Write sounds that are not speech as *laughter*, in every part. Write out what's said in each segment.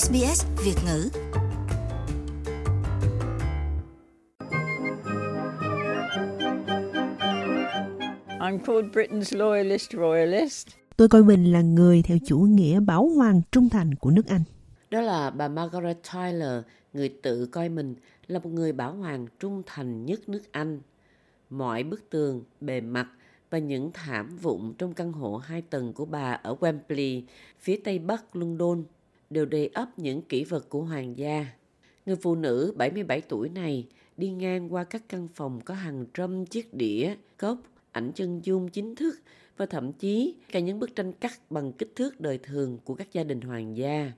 SBS Việt ngữ. I'm called Britain's loyalist royalist. Tôi coi mình là người theo chủ nghĩa bảo hoàng trung thành của nước Anh. Đó là bà Margaret Tyler, người tự coi mình là một người bảo hoàng trung thành nhất nước Anh. Mọi bức tường, bề mặt và những thảm vụn trong căn hộ hai tầng của bà ở Wembley, phía tây bắc London, đều đầy ắp những kỷ vật của hoàng gia. Người phụ nữ 77 tuổi này đi ngang qua các căn phòng có hàng trăm chiếc đĩa, cốc, ảnh chân dung chính thức và thậm chí cả những bức tranh cắt bằng kích thước đời thường của các gia đình hoàng gia.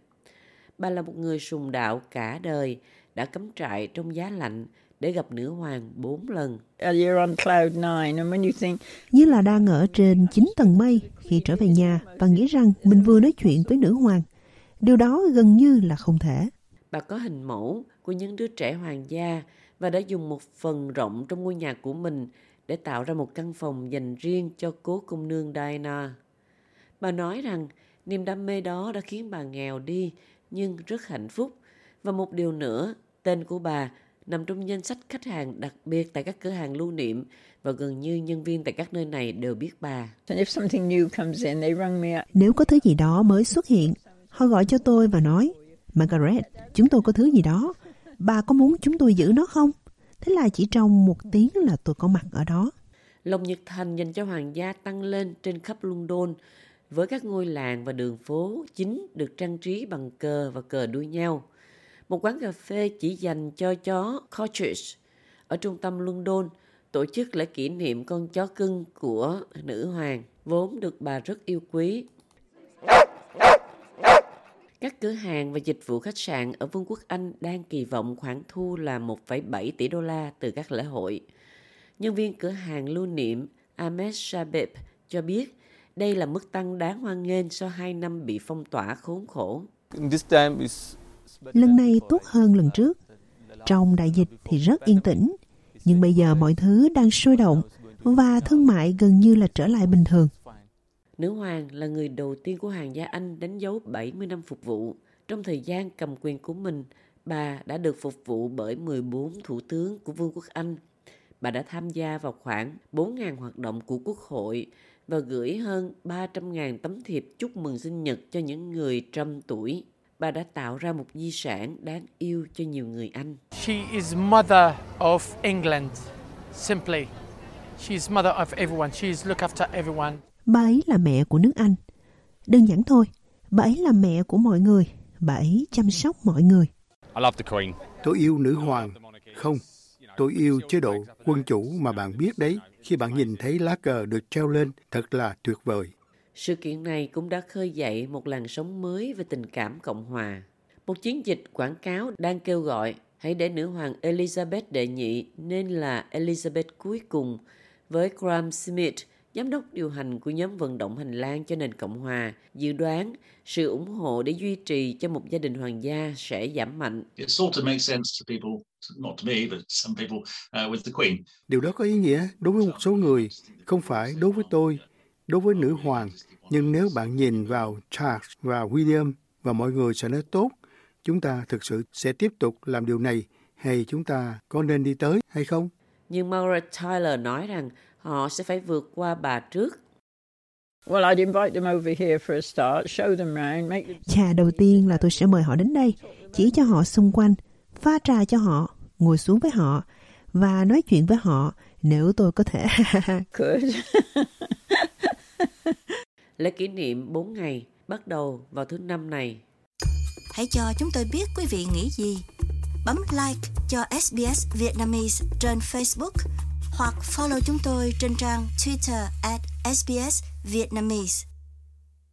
Bà là một người sùng đạo cả đời, đã cắm trại trong giá lạnh để gặp nữ hoàng bốn lần. You're on cloud nine, and when you think Như là đang ở trên 9 tầng mây khi trở về nhà và nghĩ rằng mình vừa nói chuyện với nữ hoàng. Điều đó gần như là không thể. Bà có hình mẫu của những đứa trẻ hoàng gia và đã dùng một phần rộng trong ngôi nhà của mình để tạo ra một căn phòng dành riêng cho cố công nương Diana. Bà nói rằng niềm đam mê đó đã khiến bà nghèo đi nhưng rất hạnh phúc. Và một điều nữa, tên của bà nằm trong danh sách khách hàng đặc biệt tại các cửa hàng lưu niệm và gần như nhân viên tại các nơi này đều biết bà. and if something new comes in, they rung me up. Nếu có thứ gì đó mới xuất hiện, họ gọi cho tôi và nói, Margaret, chúng tôi có thứ gì đó. Bà có muốn chúng tôi giữ nó không? Thế là chỉ trong một tiếng là tôi có mặt ở đó. Lòng nhiệt thành dành cho hoàng gia tăng lên trên khắp London với các ngôi làng và đường phố chính được trang trí bằng cờ và cờ đuôi nhau. Một quán cà phê chỉ dành cho chó cottage ở trung tâm London tổ chức lễ kỷ niệm con chó cưng của nữ hoàng, vốn được bà rất yêu quý. Các cửa hàng và dịch vụ khách sạn ở Vương quốc Anh đang kỳ vọng khoản thu là 1,7 tỷ đô la từ các lễ hội. Nhân viên cửa hàng lưu niệm Ahmed Shabib cho biết đây là mức tăng đáng hoan nghênh sau 2 năm bị phong tỏa khốn khổ. This time is Lần này tốt hơn lần trước. Trong đại dịch thì rất yên tĩnh, nhưng bây giờ mọi thứ đang sôi động và thương mại gần như là trở lại bình thường. Nữ hoàng là người đầu tiên của hoàng gia Anh đánh dấu 70 năm phục vụ. Trong thời gian cầm quyền của mình, bà đã được phục vụ bởi 14 thủ tướng của Vương quốc Anh. Bà đã tham gia vào khoảng 4.000 hoạt động của Quốc hội và gửi hơn 300.000 tấm thiệp chúc mừng sinh nhật cho những người trăm tuổi. Bà đã tạo ra một di sản đáng yêu cho nhiều người Anh. She is mother of England. Simply, She is mother of everyone. She is look after everyone. Bà ấy là mẹ của nước Anh. Đơn giản thôi, bà ấy là mẹ của mọi người. Bà ấy chăm sóc mọi người. I love the Queen. Tôi yêu nữ hoàng. Không, tôi yêu chế độ quân chủ mà bạn biết đấy. Khi bạn nhìn thấy lá cờ được treo lên, thật là tuyệt vời. Sự kiện này cũng đã khơi dậy một làn sóng mới về tình cảm Cộng hòa. Một chiến dịch quảng cáo đang kêu gọi hãy để nữ hoàng Elizabeth đệ nhị nên là Elizabeth cuối cùng với Graham Smith, giám đốc điều hành của nhóm vận động hành lang cho nền Cộng hòa, dự đoán sự ủng hộ để duy trì cho một gia đình hoàng gia sẽ giảm mạnh. it sort of makes sense to people, not to me, but some people uh, with the Queen. Điều đó có ý nghĩa đối với một số người, không phải đối với tôi, đối với nữ hoàng. Nhưng nếu bạn nhìn vào Charles và William và mọi người sẽ nói tốt, chúng ta thực sự sẽ tiếp tục làm điều này hay chúng ta có nên đi tới hay không? Nhưng Margaret Tyler nói rằng họ sẽ phải vượt qua bà trước Well, I'd invite them over here for a start, show them round, make them Chà đầu tiên là tôi sẽ mời họ đến đây, chỉ cho họ xung quanh, pha trà cho họ, ngồi xuống với họ và nói chuyện với họ nếu tôi có thể. *laughs* good. *laughs* lễ kỷ niệm 4 ngày bắt đầu vào thứ năm này. Hãy cho chúng tôi biết quý vị nghĩ gì. Bấm like cho SBS Vietnamese trên Facebook hoặc follow chúng tôi trên trang Twitter at SBS Vietnamese.